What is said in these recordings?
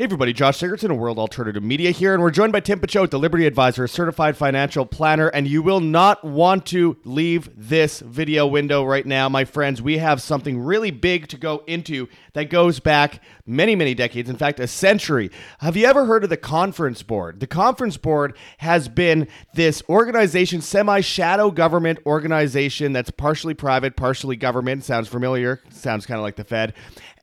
Hey everybody, Josh Sigurdson of World Alternative Media here, and we're joined by Tim Picciott, the Liberty Advisor, a certified financial planner, and you will not want to leave this video window right now, my friends. We have something really big to go into that goes back many, many decades, in fact, a century. Have you ever heard of the Conference Board? The Conference Board has been this organization, semi-shadow government organization that's partially private, partially government. Sounds familiar, sounds kind of like the Fed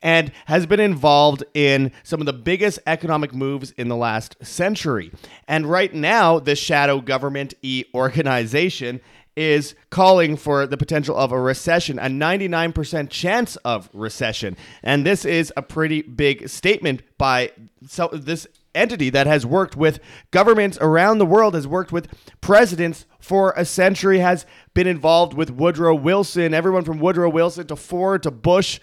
and has been involved in some of the biggest economic moves in the last century. And right now, the shadow government e organization is calling for the potential of a recession, a 99% chance of recession. And this is a pretty big statement by so this entity that has worked with governments around the world, has worked with presidents for a century, has been involved with Woodrow Wilson, everyone from Woodrow Wilson to Ford to Bush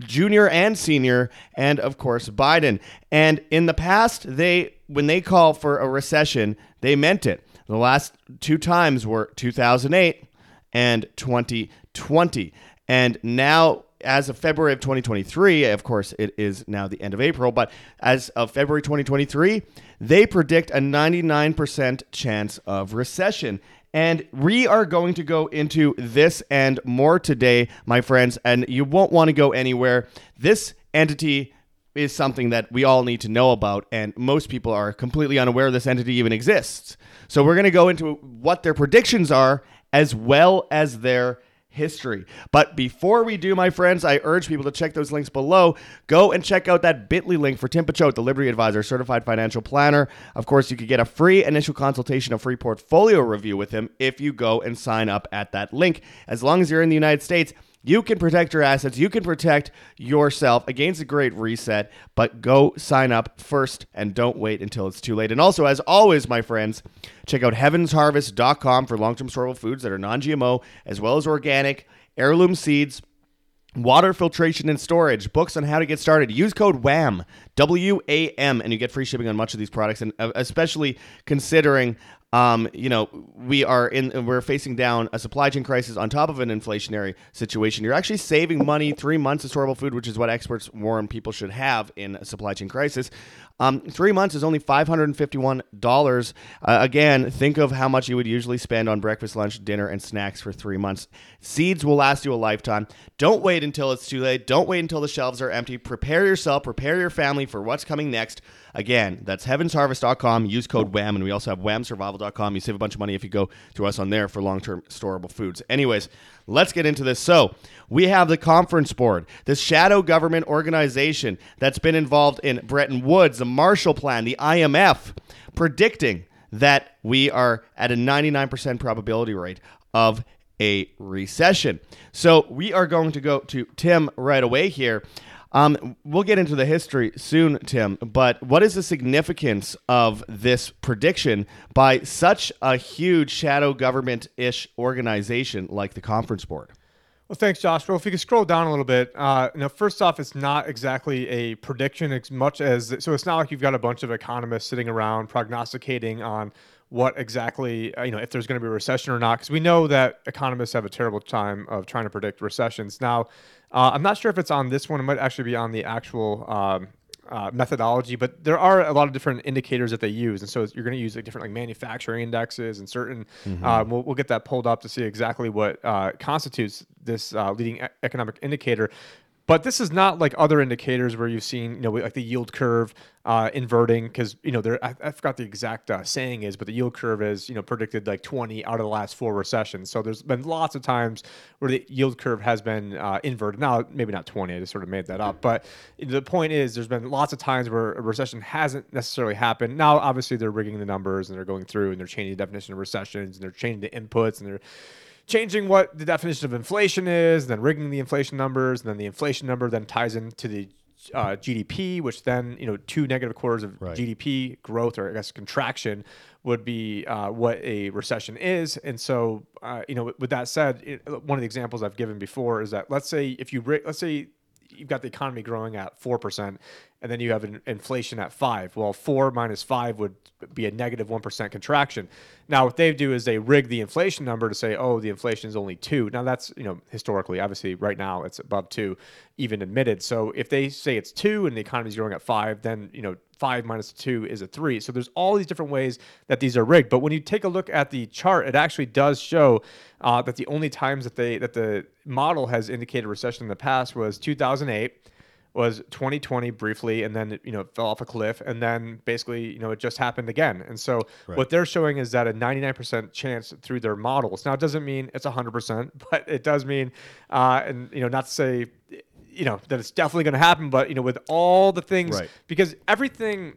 junior and senior, and of course Biden. And in the past, they when they call for a recession, they meant it. The last two times were 2008 and 2020. And now as of February of 2023, of course, it is now the end of April, but as of February 2023, they predict a 99% chance of recession. And we are going to go into this and more today, my friends, and you won't want to go anywhere. This entity is something that we all need to know about, and most people are completely unaware this entity even exists. So, we're going to go into what their predictions are as well as their history. But before we do, my friends, I urge people to check those links below. Go and check out that bit.ly link for Tim Picciott, the Liberty Advisor, certified financial planner. Of course, you could get a free initial consultation, a free portfolio review with him if you go and sign up at that link. As long as you're in the United States, you can protect your assets. You can protect yourself against a great reset, but go sign up first and don't wait until it's too late. And also, as always, my friends, check out heavensharvest.com for long term storable foods that are non GMO, as well as organic, heirloom seeds. Water filtration and storage, books on how to get started. Use code WHAM, W A M, and you get free shipping on much of these products. And uh, especially considering um, you know, we are in we're facing down a supply chain crisis on top of an inflationary situation. You're actually saving money three months of storable food, which is what experts warn people should have in a supply chain crisis. Um, three months is only $551. Uh, again, think of how much you would usually spend on breakfast, lunch, dinner, and snacks for three months. Seeds will last you a lifetime. Don't wait until it's too late. Don't wait until the shelves are empty. Prepare yourself, prepare your family for what's coming next. Again, that's heavensharvest.com. Use code WHAM, and we also have whamsurvival.com. You save a bunch of money if you go to us on there for long term storable foods. Anyways, let's get into this. So, we have the Conference Board, this shadow government organization that's been involved in Bretton Woods, the Marshall Plan, the IMF, predicting that we are at a 99% probability rate of a recession. So, we are going to go to Tim right away here. Um, we'll get into the history soon, Tim, but what is the significance of this prediction by such a huge shadow government ish organization like the Conference Board? Well, thanks, Josh. Well, if you could scroll down a little bit, uh, first off, it's not exactly a prediction as much as so. It's not like you've got a bunch of economists sitting around prognosticating on what exactly uh, you know if there's going to be a recession or not, because we know that economists have a terrible time of trying to predict recessions. Now, uh, I'm not sure if it's on this one. It might actually be on the actual um, uh, methodology, but there are a lot of different indicators that they use, and so you're going to use like different like manufacturing indexes and certain. Mm-hmm. Uh, we'll, we'll, get that pulled up to see exactly what uh, constitutes this uh, leading e- economic indicator. But this is not like other indicators where you've seen, you know, like the yield curve uh, inverting because you know there I, I, forgot the exact uh, saying is, but the yield curve is you know predicted like 20 out of the last four recessions. So there's been lots of times where the yield curve has been uh, inverted. Now maybe not 20, I just sort of made that up. But the point is, there's been lots of times where a recession hasn't necessarily happened. Now obviously they're rigging the numbers and they're going through and they're changing the definition of recessions and they're changing the inputs and they're changing what the definition of inflation is, then rigging the inflation numbers, and then the inflation number then ties into the uh, GDP, which then you know two negative quarters of right. GDP growth or I guess contraction would be uh, what a recession is. And so uh, you know, with that said, it, one of the examples I've given before is that let's say if you let's say you've got the economy growing at 4% and then you have an inflation at 5 well 4 minus 5 would be a negative 1 contraction now what they do is they rig the inflation number to say oh the inflation is only 2 now that's you know historically obviously right now it's above 2 even admitted. So if they say it's two and the economy is growing at five, then you know five minus two is a three. So there's all these different ways that these are rigged. But when you take a look at the chart, it actually does show uh, that the only times that they that the model has indicated recession in the past was 2008 was 2020 briefly and then it, you know it fell off a cliff and then basically you know it just happened again and so Right. what they're showing is that a 99% chance through their models now it doesn't mean it's 100% but it does mean uh, and you know not to say you know that it's definitely going to happen but you know with all the things Right. because everything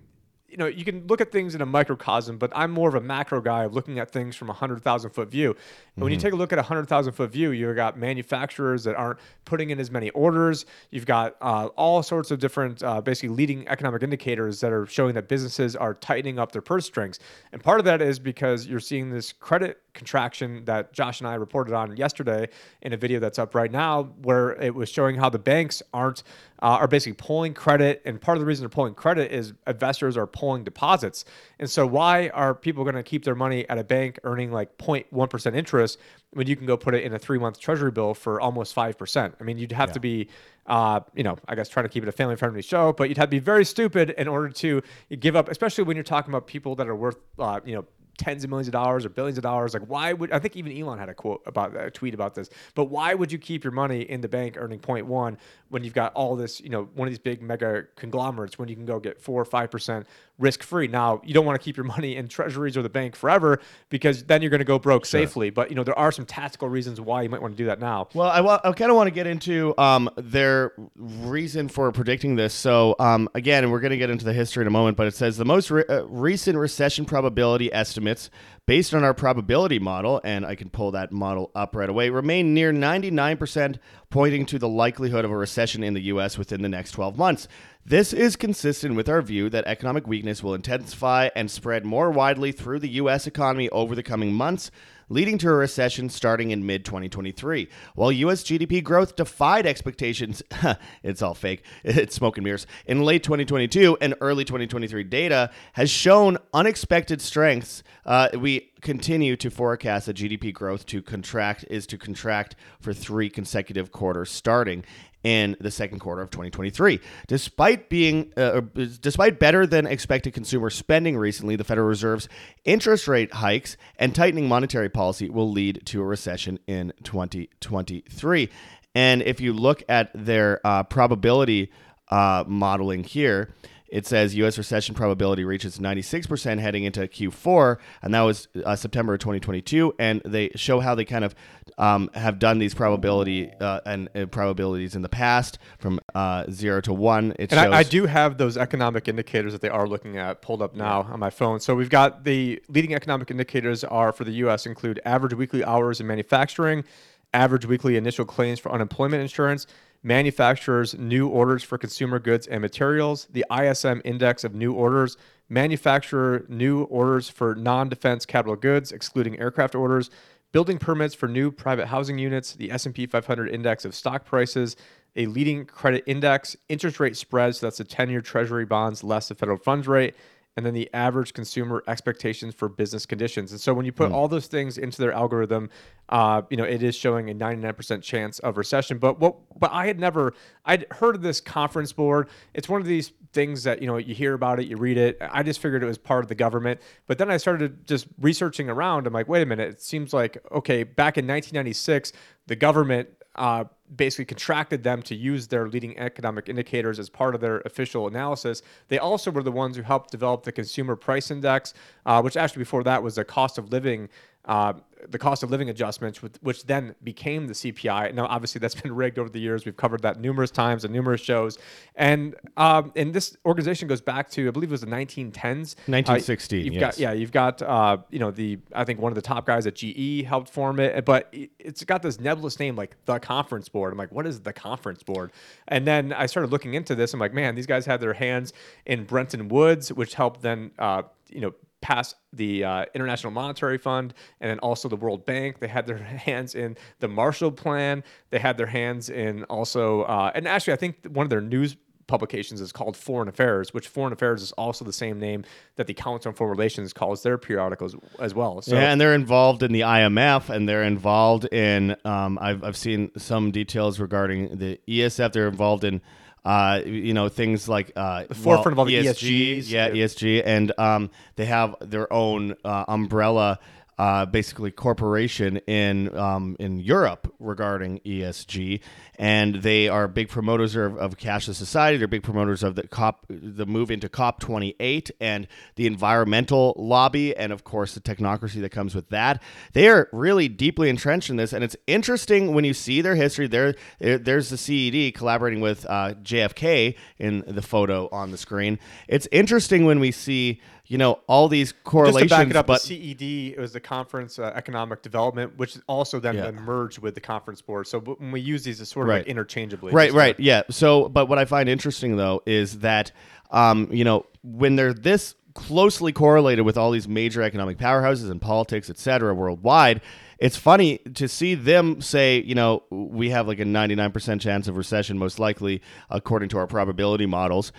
you know you can look at things in a microcosm but i'm more of a macro guy of looking at things from a 100000 foot view. And when you take a look at a 100000 foot view you've got manufacturers that aren't putting in as many orders. You've got uh, all sorts of different uh, basically leading economic indicators that are showing that businesses are tightening up their purse strings. And part of that is because you're seeing this credit contraction that josh and i reported on yesterday in a video that's up right now where it was showing how the banks aren't uh, are basically pulling credit. And part of the reason they're pulling credit is investors are pulling deposits. And so why are people going to keep their money at a bank earning like 0.1% interest when you can go put it in a three month treasury bill for almost 5% i mean you'd have to be uh, you know i guess trying to keep it a family friendly show but you'd have to be very stupid in order to give up especially when you're talking about people that are worth uh, you know tens of millions of dollars or billions of dollars. Like, why would I think even Elon had a quote about a tweet about this? But why would you keep your money in the bank earning 0.1 when you've got all this, you know, one of these big mega conglomerates when you can go get four or five percent risk free? Now, you don't want to keep your money in treasuries or the bank forever because then you're going to go broke safely. But you know, there are some tactical reasons why you might want to do that now. Well, I, wa- I kind of want to get into um, their reason for predicting this. So, um, again, we're going to get into the history in a moment, but it says the most re- uh, recent recession probability estimates based on our probability model, and I can pull that model up right away, remain near 99%, pointing to the likelihood of a recession in the U.S. within the next 12 months. This is consistent with our view that economic weakness will intensify and spread more widely through the U.S. economy over the coming months leading to a recession starting in mid 2023. While US GDP growth defied expectations, it's all fake, it's smoke and mirrors, in late 2022 and early 2023 data has shown unexpected strengths. Uh, we continue to forecast that GDP growth to contract is to contract for three consecutive quarters starting in the second quarter of 2023. Despite being, uh, despite better than expected consumer spending recently, the Federal Reserve's interest rate hikes and tightening monetary policy will lead to a recession in 2023. And if you look at their uh, probability uh, modeling here, it says U.S. recession probability reaches 96% heading into Q4, and that was uh, September of 2022. And they show how they kind of um, have done these probability uh, and, and probabilities in the past from uh, zero to one. It And shows I, I do have those economic indicators that they are looking at pulled up now on my phone. So we've got the leading economic indicators are for the U.S. include average weekly hours in manufacturing, average weekly initial claims for unemployment insurance, manufacturers' new orders for consumer goods and materials, the ISM index of new orders, manufacturer new orders for non-defense capital goods, excluding aircraft orders, building permits for new private housing units, the S&P 500 index of stock prices, a leading credit index, interest rate spreads, so that's the 10-year treasury bonds less the federal funds rate, and then the average consumer expectations for business conditions. And so when you put all those things into their algorithm, uh, you know, it is showing a 99% chance of recession. But what but I had never I'd heard of this conference board. It's one of these things that, you know, you hear about it, you read it. I just figured it was part of the government. But then I started just researching around. I'm like, wait a minute, it seems like okay, back in 1996, the government uh, basically contracted them to use their leading economic indicators as part of their official analysis. They also were the ones who helped develop the consumer price index, uh, which actually before that was the cost of living. Uh, the cost of living adjustments, which, which then became the CPI. Now, obviously, that's been rigged over the years. We've covered that numerous times and numerous shows. And um, and this organization goes back to, I believe it was the 1910s. 1916, Uh, you've yes. got yeah, you've got uh, you know the I think one of the top guys at GE helped form it, but it- it's got this nebulous name like the Conference Board. I'm like, what is the Conference Board? And then I started looking into this. I'm like, man, these guys had their hands in Bretton Woods, which helped then uh, you know pass the uh, International Monetary Fund and then also the World Bank. They had their hands in the Marshall Plan. They had their hands in also, uh, and actually, I think one of their news publications is called Foreign Affairs, which Foreign Affairs is also the same name that the Council on Foreign Relations calls their periodicals as well. So yeah, and they're involved in the IMF, and they're involved in. Um, I've I've seen some details regarding the ESF. They're involved in. Uh, you know things like uh, the forefront well, of all the ESGs. yeah, Yeah. ESG, and um, they have their own uh, umbrella, uh, basically corporation in um, in Europe regarding ESG, and they are big promoters of, of cashless society. They're big promoters of the COP, the move into COP 28, and the environmental lobby, and of course the technocracy that comes with that. They are really deeply entrenched in this, and it's interesting when you see their history. There, there's the CED collaborating with uh, JFK in the photo on the screen. It's interesting when we see you know all these just correlations, to back it up, but the CED it was the Conference uh, Economic Development, which also then Yeah. merged with the Conference Board. So when we use these, it's sort of Right. like interchangeably. Right, just right, yeah. So, but what I find interesting though is that, um, you know, when they're this closely correlated with all these major economic powerhouses and politics, et cetera, worldwide, it's funny to see them say, you know, we have like a 99% chance of recession, most likely, according to our probability models.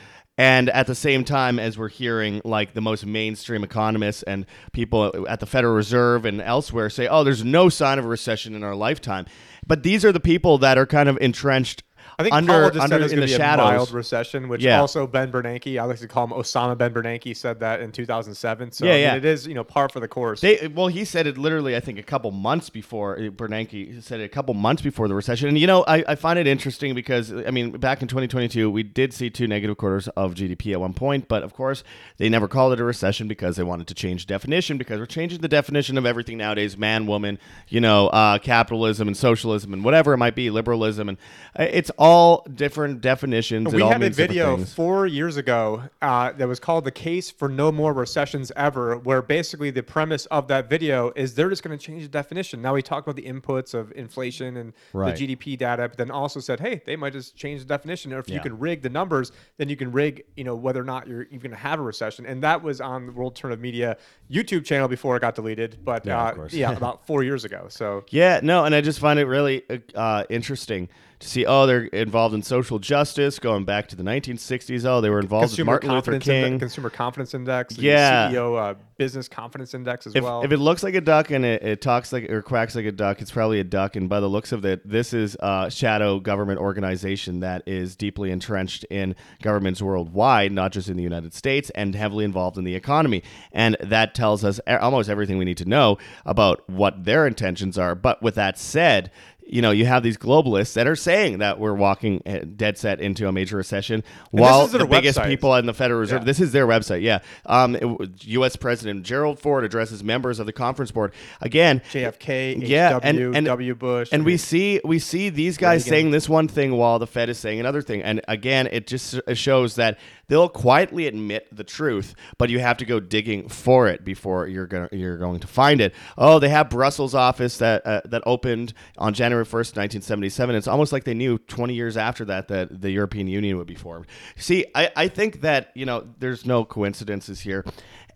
And at the same time, as we're hearing like the most mainstream economists and people at the Federal Reserve and elsewhere say, oh, there's no sign of a recession in our lifetime. But these are the people that are kind of entrenched I think under, Powell just under said it's in the shadows. a mild recession, which Yeah. also Ben Bernanke, I like to call him Osama Ben Bernanke, said that in 2007. So Yeah, I mean, yeah. it is you know par for the course. They well, he said it literally. I think a couple months before uh, Bernanke said it a couple months before the recession. And you know, I, I find it interesting because I mean, back in 2022, we did see two negative quarters of GDP at one point, but of course, they never called it a recession because they wanted to change definition because we're changing the definition of everything nowadays: man, woman, you know, uh, capitalism and socialism and whatever it might be, liberalism, and uh, it's all different definitions. It we all had a video four years ago uh, that was called "The Case for No More Recessions Ever," where basically the premise of that video is they're just going to change the definition. Now we talked about the inputs of inflation and Right. the GDP data, but then also said, hey, they might just change the definition. Or if you can rig the numbers, then you can rig, you know, whether or not you're even going to have a recession. And that was on the World Alternative Media YouTube channel before it got deleted, but Yeah, uh, yeah, about four years ago. So Yeah, no, and I just find it really uh, interesting to see. Oh, they're involved in social justice, going back to the 1960s. Oh, they were involved with consumer Martin Luther confidence King. index, consumer confidence index, Yeah. CEO uh, business confidence index as if, well. if it looks like a duck and it, it talks like or quacks like a duck, it's probably a duck. And by the looks of it, this is a shadow government organization that is deeply entrenched in governments worldwide, not just in the United States, and heavily involved in the economy. And that tells us almost everything we need to know about what their intentions are. But with that said, you know, you have these globalists that are saying that we're walking uh, dead set into a major recession, while is their the biggest website. people in the Federal Reserve. Yeah. This is their website. Yeah. Um, it U.S. President Gerald Ford addresses members of the conference board again. JFK, Yeah, HW, and- and- W. Bush, And I we see we see these guys Reagan. saying this one thing while the Fed is saying another thing, and again, it just shows that they'll quietly admit the truth, but you have to go digging for it before you're going you're going to find it. Oh, they have Brussels office that uh, that opened on January first, nineteen seventy seven. It's almost like they knew twenty years after that that the European Union would be formed. See, I, I think that you know there's no coincidences here,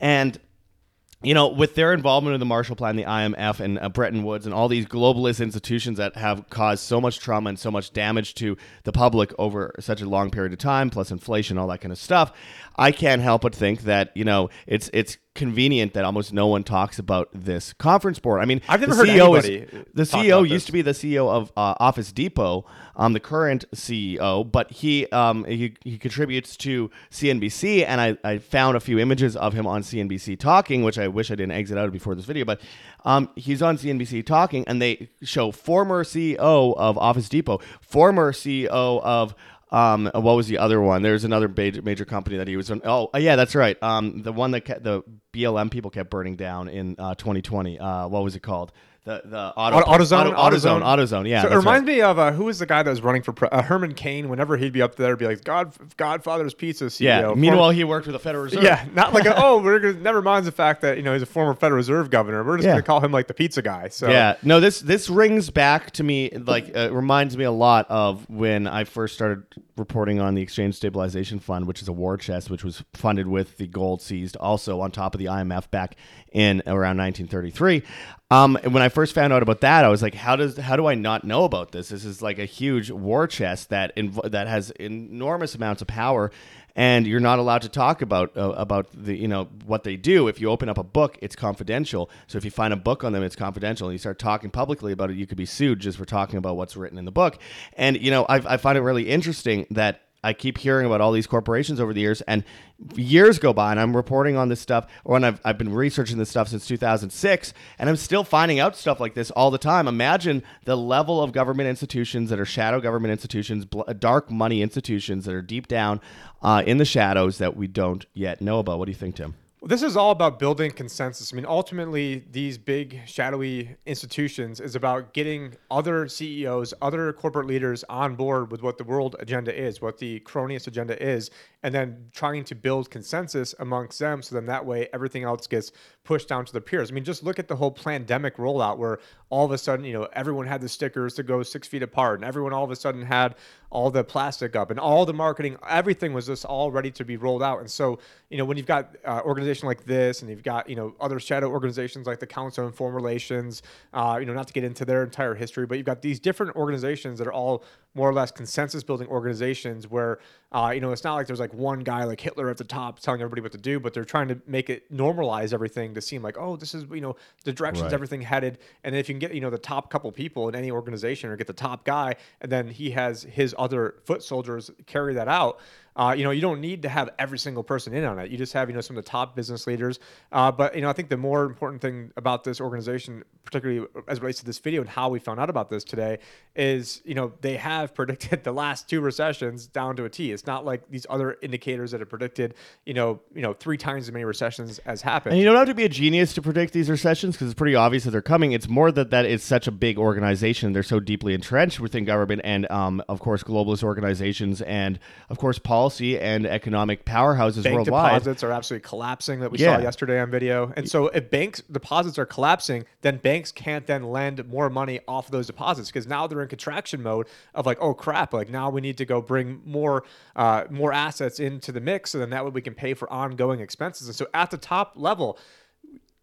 and you know, with their involvement in the Marshall Plan, the IMF, and uh, Bretton Woods, and all these globalist institutions that have caused so much trauma and so much damage to the public over such a long period of time, plus inflation, all that kind of stuff, I can't help but think that you know it's it's convenient that almost no one talks about this conference board. I mean, I've never the heard CEO is- the CEO used to be the CEO of uh, Office Depot, um, the current CEO, but he um, he, he contributes to CNBC, and I, I found a few images of him on CNBC talking, which I wish I didn't exit out before this video, but um, he's on CNBC talking, and they show former CEO of Office Depot, former CEO of um, what was the other one? There's another major, major company that he was on. Oh, uh, yeah, that's right. Um, the one that the BLM people kept burning down in uh, 2020. Uh, what was it called? The the auto, Auto- AutoZone, auto, AutoZone, AutoZone. Yeah, So it that's right. reminds me of uh, who was the guy that was running for pre- uh, Herman Cain. Whenever he'd be up there, be like God, Godfather's Pizza CEO. Yeah. Former- Meanwhile, he worked with the Federal Reserve. yeah, not like a, oh, we're gonna never mind the fact that you know he's a former Federal Reserve governor. We're just Yeah. gonna call him like the pizza guy. So Yeah, no this this rings back to me like uh, reminds me a lot of when I first started reporting on the Exchange Stabilization Fund, which is a war chest, which was funded with the gold seized also on top of the IMF back in around 1933. Um, and when I first found out about that, I was like, how does how do I not know about this? This is like a huge war chest that inv- that has enormous amounts of power and you're not allowed to talk about uh, about the you know what they do. If you open up a book, it's confidential. So if you find a book on them, it's confidential. And you start talking publicly about it, you could be sued just for talking about what's written in the book. And you know, I, I find it really interesting that I keep hearing about all these corporations over the years, and years go by, and I'm reporting on this stuff, or I've, I've been researching this stuff since 2006, and I'm still finding out stuff like this all the time. Imagine the level of government institutions that are shadow government institutions, bl- dark money institutions that are deep down uh, in the shadows that we don't yet know about. What do you think, Tim? This is all about building consensus. I mean, ultimately, these big shadowy institutions is about getting other CEOs, other corporate leaders on board with what the world agenda is, what the cronyist agenda is, and then trying to build consensus amongst them. So then that way, everything else gets pushed down to the peers. I mean, just look at the whole pandemic rollout where all of a sudden, you know, everyone had the stickers to go six feet apart, and everyone all of a sudden had all the plastic up, and all the marketing, everything was just all ready to be rolled out. And so, you know, when you've got uh, organization like this, and you've got you know other shadow organizations like the Council on Foreign Relations, uh, you know, not to get into their entire history, but you've got these different organizations that are all more or less consensus building organizations where uh, you know it's not like there's like one guy like Hitler at the top telling everybody what to do, but they're trying to make it normalize everything to seem like oh this is you know the directions Right. everything headed, and then if you can get you know the top couple people in any organization or get the top guy, and then he has his other foot soldiers carry that out. Uh, you know, you don't need to have every single person in on it. You just have, you know, some of the top business leaders. Uh, but you know, I think the more important thing about this organization, particularly as relates to this video and how we found out about this today, is you know they have predicted the last two recessions down to a T. It's not like these other indicators that have predicted, you know, you know, three times as many recessions as happened. And you don't have to be a genius to predict these recessions because it's pretty obvious that they're coming. It's more that that it's such a big organization. They're so deeply entrenched within government and, um, of course, globalist organizations and, of course, policy and economic powerhouses bank worldwide. deposits are absolutely collapsing that we Yeah. saw yesterday on video. And so if banks deposits are collapsing, then banks can't then lend more money off of those deposits because now they're in contraction mode of like, oh crap, like now we need to go bring more uh, more assets into the mix so then that way we can pay for ongoing expenses. And so at the top level,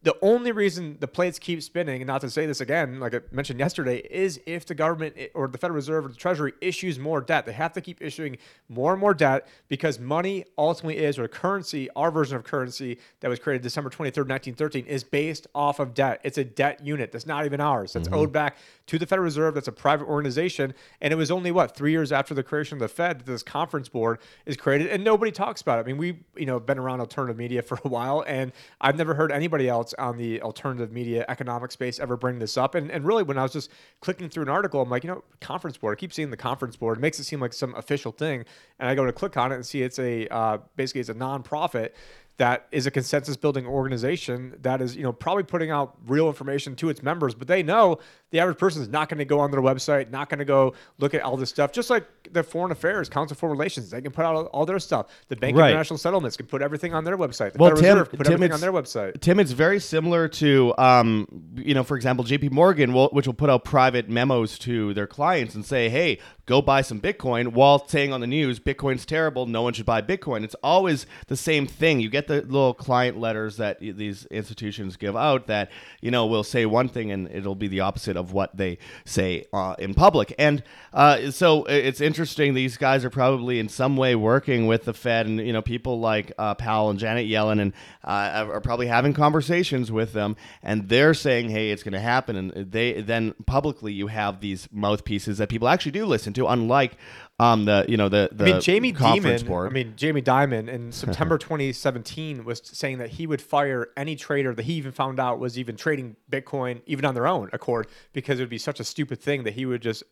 the only reason the plates keep spinning, and not to say this again, like I mentioned yesterday, is if the government or the Federal Reserve or the Treasury issues more debt. They have to keep issuing more and more debt because money ultimately is, or currency, our version of currency that was created December 23rd, 1913, is based off of debt. It's a debt unit that's not even ours. That's mm-hmm. owed back to the Federal Reserve. That's a private organization. And it was only, what, three years after the creation of the Fed that this conference board is created, and nobody talks about it. I mean, we, you know, been around alternative media for a while, and I've never heard anybody else on the alternative media economic space ever bring this up. And, and really, when I was just clicking through an article, I'm like, you know, conference board. I keep seeing the conference board. It makes it seem like some official thing. And I go to click on it and see it's a uh, basically it's a nonprofit that is a consensus building organization that is you know probably putting out real information to its members but they know the average person is not going to go on their website not going to go look at all this stuff just like the foreign affairs council for relations they can put out all, their stuff the bank Right. of international settlements can put everything on their website the Well, federal Tim- reserve can put Tim, everything on it's- their website Tim, it's very similar to, um, you know, for example, J.P. Morgan, will, which will put out private memos to their clients and say, "Hey, go buy some Bitcoin," while saying on the news, "Bitcoin's terrible. No one should buy Bitcoin." It's always the same thing. You get the little client letters that these institutions give out that you know will say one thing and it'll be the opposite of what they say uh, in public. And uh, so it's interesting. These guys are probably in some way working with the Fed, and you know, people like uh, Powell and Janet Yellen, and uh, are probably having conversations with them, and they're saying, "Hey, it's going to happen." And they then publicly, you have these mouthpieces that people actually do listen to, unlike um, the you know the the I mean, Jamie Dimon. board. I mean, Jamie Dimon in September 2017 was saying that he would fire any trader that he even found out was even trading Bitcoin, even on their own accord, because it would be such a stupid thing that he would just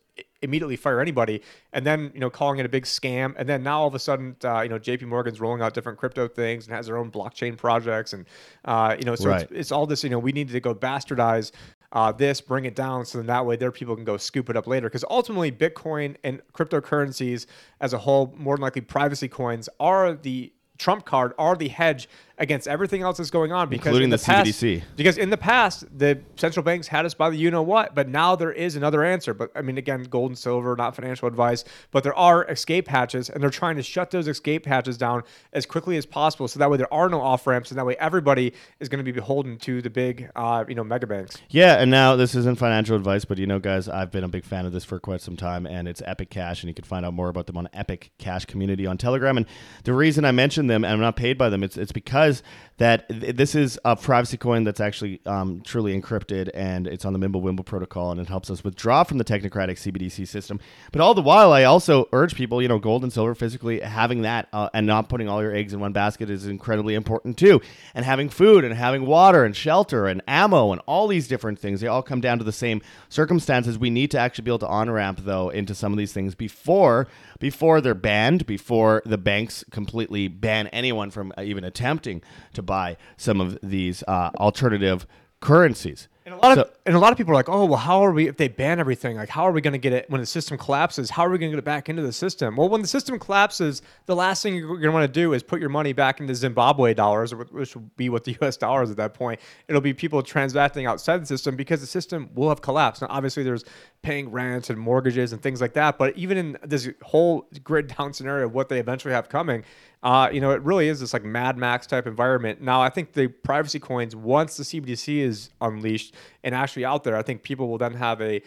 immediately fire anybody. And then, you know, calling it a big scam. And then now all of a sudden, uh, you know, JP Morgan's rolling out different crypto things and has their own blockchain projects. And, uh, you know, so Right. it's, it's all this, you know, we needed to go bastardize uh, this, bring it down, so then that way their people can go scoop it up later. Because ultimately, Bitcoin and cryptocurrencies as a whole, more than likely privacy coins, are the trump card are the hedge against everything else that's going on because Including in the, the past, CBDC. because in the past the central banks had us by the you know what but now there is another answer but i mean again gold and silver not financial advice but there are escape hatches and they're trying to shut those escape hatches down as quickly as possible so that way there are no off ramps and that way everybody is going to be beholden to the big uh, you know mega banks Yeah, and now this isn't financial advice, but you know, guys, I've been a big fan of this for quite some time, and it's Epic Cash, and you can find out more about them on Epic Cash community on Telegram. And the reason I mention them, and I'm not paid by them, it's it's because that th- this is a privacy coin that's actually um, truly encrypted, and it's on the Mimblewimble protocol, and it helps us withdraw from the technocratic CBDC system. But all the while, I also urge people, you know, gold and silver physically having that, uh, and not putting all your eggs in one basket is incredibly important too. And having food, and having water, and shelter, and ammo, and all these different things, they all come down to the same circumstances. We need to actually be able to on ramp though into some of these things before before they're banned, before the banks completely ban anyone from uh, even attempting to buy some of these uh, alternative currencies. And a lot of and a lot of people are like, oh well, how are we if they ban everything? Like, how are we going to get it when the system collapses? How are we going to get it back into the system? Well, when the system collapses, the last thing you're going to want to do is put your money back into Zimbabwe dollars, which will be what the U.S. dollars at that point. It'll be people transacting outside the system because the system will have collapsed. Now, obviously, there's paying rent and mortgages and things like that, but even in this whole grid down scenario of what they eventually have coming, uh, you know, it really is this like Mad Max type environment. Now, I think the privacy coins, once the CBDC is unleashed and actually out there, I think people will then have a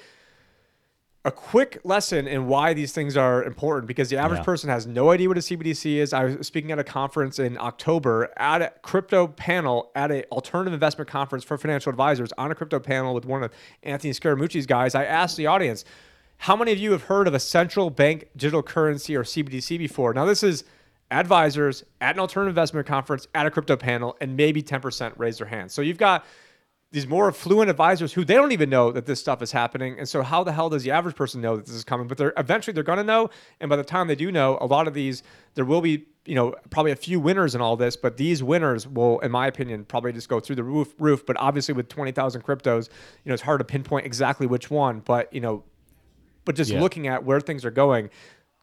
a quick lesson in why these things are important because the average Yeah. person has no idea what a CBDC is. I was speaking at a conference in October at a crypto panel at an alternative investment conference for financial advisors on a crypto panel with one of Anthony Scaramucci's guys. I asked the audience, how many of you have heard of a central bank digital currency or CBDC before? Now this is advisors at an alternative investment conference at a crypto panel and maybe 10% raise their hands. So you've got these more affluent advisors who they don't even know that this stuff is happening. And so how the hell does the average person know that this is coming? But they're eventually they're going to know. And by the time they do know, a lot of these there will be you know probably a few winners in all this, but these winners will, in my opinion, probably just go through the roof. Roof. But obviously with twenty thousand cryptos, you know it's hard to pinpoint exactly which one. But you know, but just Yeah. looking at where things are going.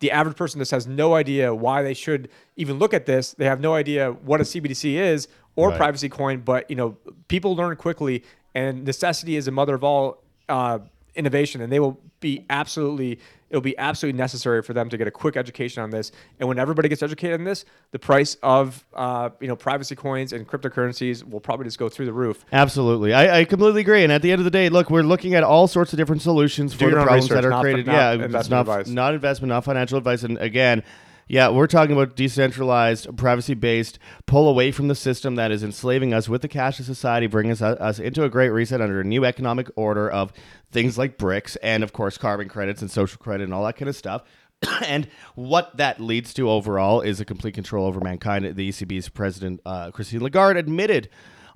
The average person just has no idea why they should even look at this. They have no idea what a CBDC is or Right. privacy coin, but you know, people learn quickly, and necessity is the mother of all uh, innovation, and they will be absolutely. It'll be absolutely necessary for them to get a quick education on this. And when everybody gets educated on this, the price of uh, you know privacy coins and cryptocurrencies will probably just go through the roof. Absolutely, I, I completely agree. And at the end of the day, look, we're looking at all sorts of different solutions for the problems research, that are created. not yeah, investment not advice. not investment, not financial advice. And again, yeah, we're talking about decentralized, privacy-based, pull away from the system that is enslaving us with the cashless society, bringing us, us into a great reset under a new economic order of things like BRICS and, of course, carbon credits and social credit and all that kind of stuff. and what that leads to overall is a complete control over mankind. The ECB's president, uh, Christine Lagarde, admitted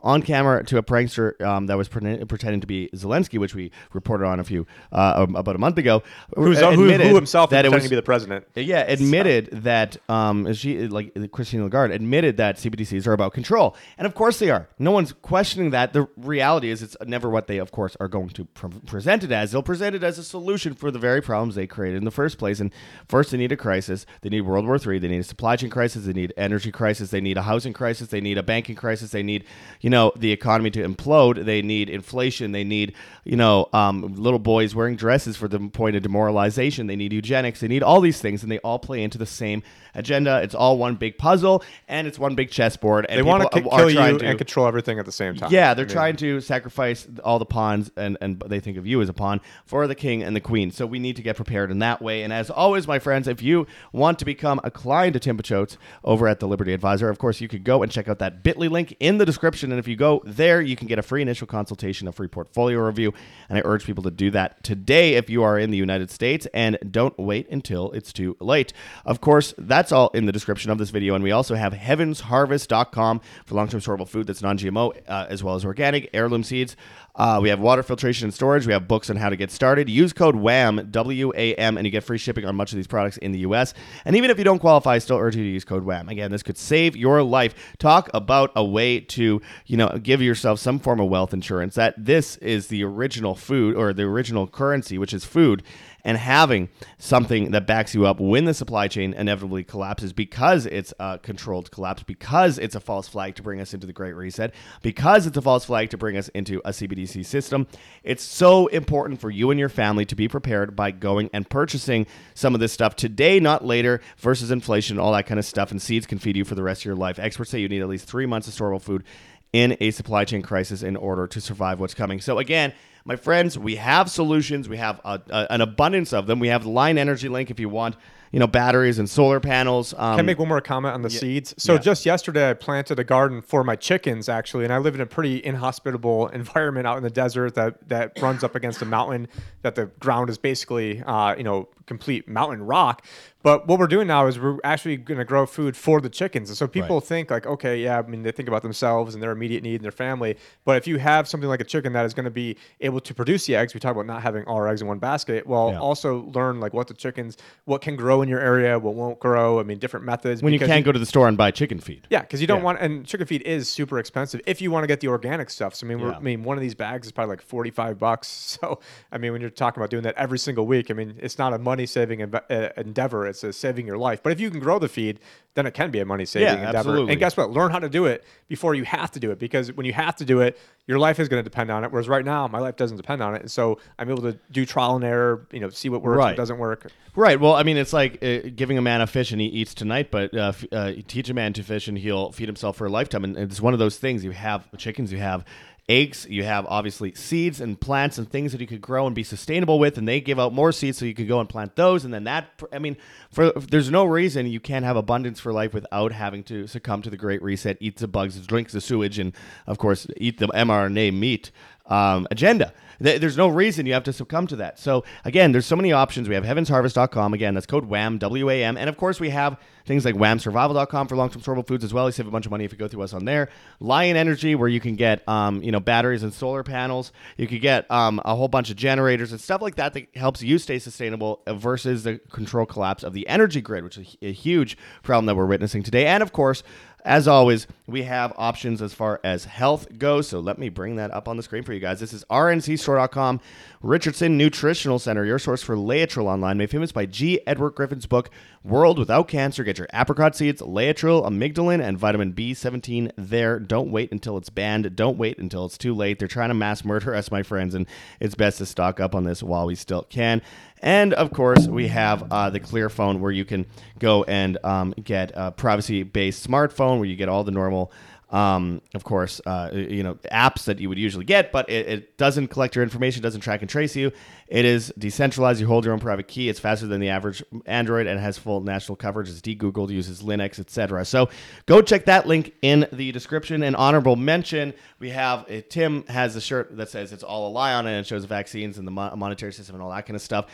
on camera to a prankster um, that was pretend- pretending to be Zelensky, which we reported on a few uh, um, about a month ago. Who's, who, admitted who himself that it pretending was to be the president? yeah, admitted that um, she like Christine Lagarde admitted that CBDCs are about control, and of course they are. No one's questioning that. The reality is, it's never what they, of course, are going to pre- present it as. They'll present it as a solution for the very problems they created in the first place. And first, they need a crisis. They need World War III. They need a supply chain crisis. They need energy crisis. They need a housing crisis. They need a banking crisis. They need, you know, the economy to implode. They need inflation. They need, you know, um, little boys wearing dresses for the point of demoralization. They need eugenics. They need all these things, and they all play into the same agenda. It's all one big puzzle, and it's one big chessboard. And They want to kill you to- and control everything at the same time. yeah, they're I mean, trying to sacrifice all the pawns, and, and they think of you as a pawn for the king and the queen. So we need to get prepared in that way. And as always, my friends, if you want to become a client to Tim Picciott's over at the Liberty Advisor, of course, you could go and check out that Bitly link in the description. And if you go there, you can get a free initial consultation, a free portfolio review. And I urge people to do that today if you are in the United States, and don't wait until it's too late. Of course, that's all in the description of this video. And we also have heavensharvest.com for long-term storable food that's non-GMO uh, as well as organic heirloom seeds. Uh, we have water filtration and storage. We have books on how to get started. Use code WHAM, W A M, and you get free shipping on much of these products in the U.S. And even if you don't qualify, I still urge you to use code WHAM. Again, this could save your life. Talk about a way to you know, give yourself some form of wealth insurance. That this is the original food or the original currency, which is food, and having something that backs you up when the supply chain inevitably collapses because it's a controlled collapse, because it's a false flag to bring us into the Great Reset, because it's a false flag to bring us into a CBDC system. It's so important for you and your family to be prepared by going and purchasing some of this stuff today, not later, versus inflation, all that kind of stuff. And seeds can feed you for the rest of your life. Experts say you need at least three months of storable food in a supply chain crisis in order to survive what's coming. So, again, my friends, we have solutions. We have a, a, an abundance of them. We have the Lion Energy Link if you want, you know, batteries and solar panels. Um, Can I make one more comment on the seeds? So yeah. just yesterday, I planted a garden for my chickens actually, and I live in a pretty inhospitable environment out in the desert that that runs up against a mountain. That the ground is basically, uh, you know, complete mountain rock. But what we're doing now is we're actually going to grow food for the chickens. And so people Right. think like, okay, yeah, I mean, they think about themselves and their immediate need and their family. But if you have something like a chicken that is going to be able to produce the eggs, we talk about not having all our eggs in one basket. Well, Yeah. also learn like what the chickens, what can grow in your area, what won't grow. I mean, different methods. when you can't go to the store and buy chicken feed. yeah, because you don't Yeah. want, and chicken feed is super expensive if you want to get the organic stuff. So I mean, we're, Yeah. I mean, one of these bags is probably like forty five bucks. So I mean, when you're talking about doing that every single week, I mean, it's not a money saving uh, endeavor; it's a saving your life. But if you can grow the feed, then it can be a money saving Yeah, endeavor. absolutely. And guess what? Learn how to do it before you have to do it, because when you have to do it, your life is going to depend on it. Whereas right now, my life doesn't depend on it, and so I'm able to do trial and error. You know, see what works, Right. what doesn't work. Right. Well, I mean, it's like uh, giving a man a fish and he eats tonight, but uh, uh, teach a man to fish and he'll feed himself for a lifetime. And it's one of those things. You have chickens, you have eggs, you have obviously seeds and plants and things that you could grow and be sustainable with, and they give out more seeds, so you could go and plant those, and then that. I mean, for there's no reason you can't have abundance for life without having to succumb to the Great Reset, eat the bugs, drink the sewage, and of course eat the mRNA meat um, agenda. Th- There's no reason you have to succumb to that. So again, there's so many options. We have heavensharvest.com. Again, that's code WHAM, W-A-M. And of course, we have things like whamsurvival.com for long-term storable foods as well. You save a bunch of money if you go through us on there. Lion Energy, where you can get, um, you know, batteries and solar panels. You could get um, a whole bunch of generators and stuff like that that helps you stay sustainable versus the control collapse of the energy grid, which is a huge problem that we're witnessing today. And of course, as always, we have options as far as health goes. So let me bring that up on the screen for you guys. This is rncstore.com, Richardson Nutritional Center, your source for Laetrile online, made famous by G. Edward Griffin's book, World Without Cancer. Get your apricot seeds, Laetrile, amygdalin, and vitamin B17 there. Don't wait until it's banned. Don't wait until it's too late. They're trying to mass murder us, my friends, and it's best to stock up on this while we still can. And of course, we have uh, the Clear phone where you can go and um, get a privacy based smartphone where you get all the normal. Um, of course, uh, you know apps that you would usually get, but it, it doesn't collect your information, doesn't track and trace you. It is decentralized. You hold your own private key. It's faster than the average Android and has full national coverage. It's de-googled, uses Linux, etc. So go check that link in the description. And honorable mention, we have uh, Tim has a shirt that says it's all a lie on it and it shows vaccines and the mo- monetary system and all that kind of stuff.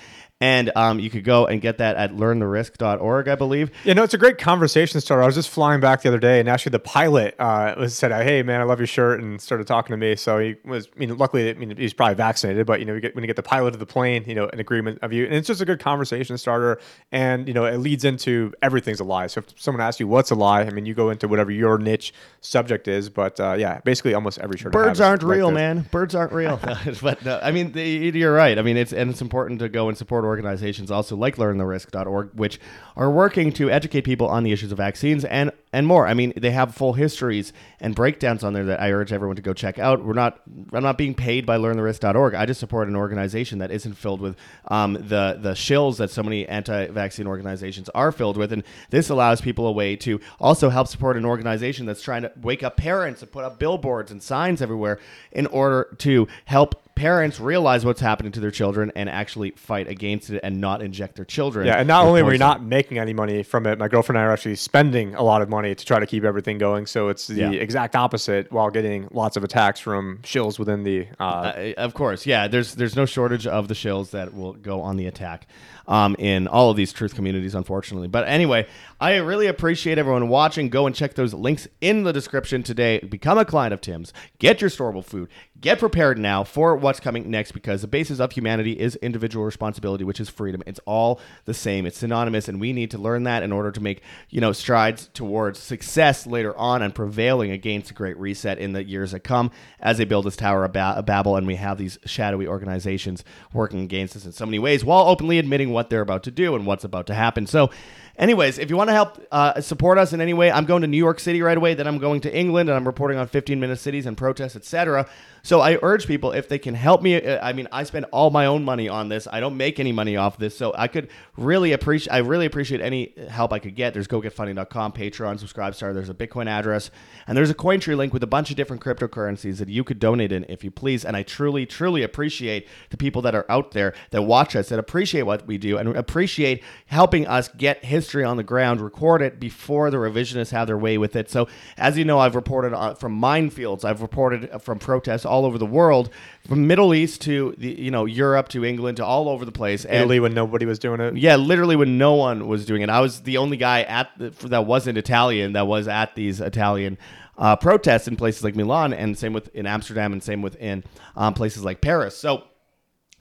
And um, you could go and get that at learntherisk.org, I believe. You know, it's a great conversation starter. I was just flying back the other day, and actually, the pilot uh, was said, "Hey, man, I love your shirt," and started talking to me. So he was, I mean, luckily, I mean, he's probably vaccinated, but you know, you get, when you get the pilot of the plane, you know, an agreement of you, and it's just a good conversation starter, and you know, it leads into everything's a lie. So if someone asks you what's a lie, I mean, you go into whatever your niche subject is, but uh, yeah, basically, almost every shirt. I have Birds aren't like real, this. man. Birds aren't real. but no, I mean, the, you're right. I mean, it's and it's important to go and support organizations also like learntherisk.org, which are working to educate people on the issues of vaccines and and more. I mean, they have full histories and breakdowns on there that I urge everyone to go check out. We're not I'm not being paid by learntherisk.org. I just support an organization that isn't filled with um, the the shills that so many anti-vaccine organizations are filled with, and this allows people a way to also help support an organization that's trying to wake up parents and put up billboards and signs everywhere in order to help parents realize what's happening to their children and actually fight against it and not inject their children. Yeah, and not only are we not making any money from it, my girlfriend and I are actually spending a lot of money to try to keep everything going. So it's the Yeah. exact opposite while getting lots of attacks from shills within the. Uh, Uh, of course, yeah. There's there's no shortage of the shills that will go on the attack um, in all of these truth communities, unfortunately. But anyway, I really appreciate everyone watching. Go and check those links in the description today. Become a client of Tim's. Get your storable food. Get prepared now for what's coming next because the basis of humanity is individual responsibility, which is freedom. It's all the same. It's synonymous, and we need to learn that in order to make you know strides towards success later on and prevailing against a great reset in the years that come as they build this tower of Babel, and we have these shadowy organizations working against us in so many ways while openly admitting what they're about to do and what's about to happen. So. Anyways, if you want to help uh, support us in any way, I'm going to New York City right away. Then I'm going to England and I'm reporting on 15 minute cities and protests, etc. So I urge people if they can help me. uh, I mean, I spend all my own money on this. I don't make any money off this, so I could really appreciate. I really appreciate any help I could get. There's GoGetFunding.com, Patreon, subscribe Subscribestar. There's a Bitcoin address, and there's a CoinTree link with a bunch of different cryptocurrencies that you could donate in if you please. And I truly, truly appreciate the people that are out there that watch us, that appreciate what we do, and appreciate helping us get history on the ground, record it before the revisionists have their way with it. So, as you know, I've reported on, from minefields, I've reported from protests all over the world, from Middle East to the you know Europe to England to all over the place. And Italy when nobody was doing it. yeah, literally when no one was doing it, I was the only guy at the, that wasn't Italian that was at these Italian uh, protests in places like Milan, and same with in Amsterdam, and same with in um, places like Paris. So.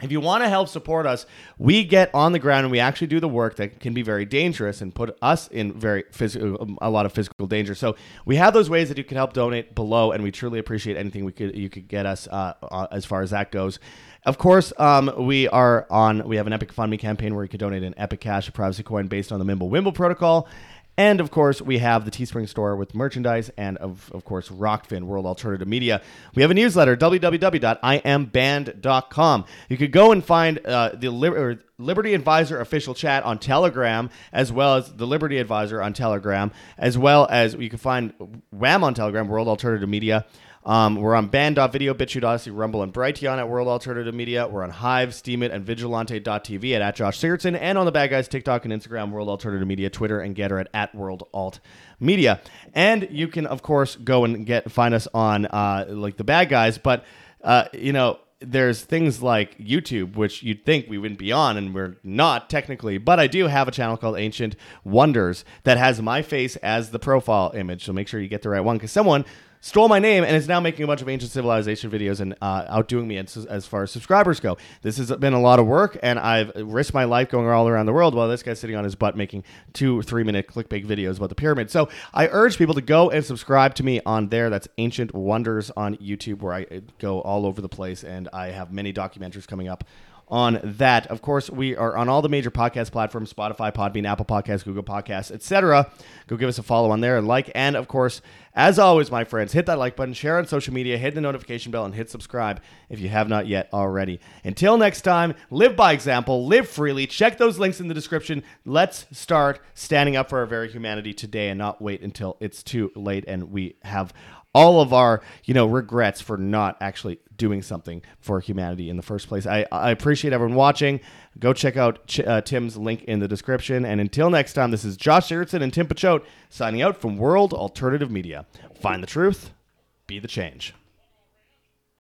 If you want to help support us, we get on the ground and we actually do the work that can be very dangerous and put us in very physical, a lot of physical danger. So we have those ways that you can help donate below, and we truly appreciate anything we could you could get us uh, uh, as far as that goes. Of course, um, we are on. We have an Epic Fund Me campaign where you can donate an Epic Cash, a privacy coin based on the Mimble Wimble protocol. And of course, we have the Teespring store with merchandise and, of, of course, Rokfin, World Alternative Media. We have a newsletter, www.iamband.com. You could go and find uh, the Li- or Liberty Advisor official chat on Telegram, as well as the Liberty Advisor on Telegram, as well as you can find WAM on Telegram, World Alternative Media. Um, we're on band.video, BitChute, Odysee, Rumble, and Brighteon at World Alternative Media. We're on Hive, Steemit, and Vigilante.tv at, at Josh Sigurdsson, and on the Bad Guys TikTok and Instagram, World Alternative Media, Twitter, and Gettr at, at World Alt Media. And you can, of course, go and get find us on uh, like the Bad Guys, but uh, you know there's things like YouTube, which you'd think we wouldn't be on, and we're not technically. But I do have a channel called Ancient Wonders that has my face as the profile image. So make sure you get the right one because someone stole my name and is now making a bunch of ancient civilization videos and uh, outdoing me as, as far as subscribers go. This has been a lot of work, and I've risked my life going all around the world while this guy's sitting on his butt making two three minute clickbait videos about the pyramid. So I urge people to go and subscribe to me on there. That's Ancient Wonders on YouTube, where I uh, go all over the place, and I have many documentaries coming up on that. Of course, we are on all the major podcast platforms: Spotify, Podbean, Apple Podcasts, Google Podcasts, etc. Go give us a follow on there and like. And of course, as always, my friends, hit that like button, share on social media, hit the notification bell, and hit subscribe if you have not yet already. Until next time, live by example, live freely. Check those links in the description. Let's start standing up for our very humanity today, and not wait until it's too late and we have all of our you know regrets for not actually doing something for humanity in the first place. I, I appreciate everyone watching. Go check out Ch- uh, Tim's link in the description. And until next time, this is Josh Sigurdsson and Tim Picciott signing out from World Alternative Media. Find the truth, be the change.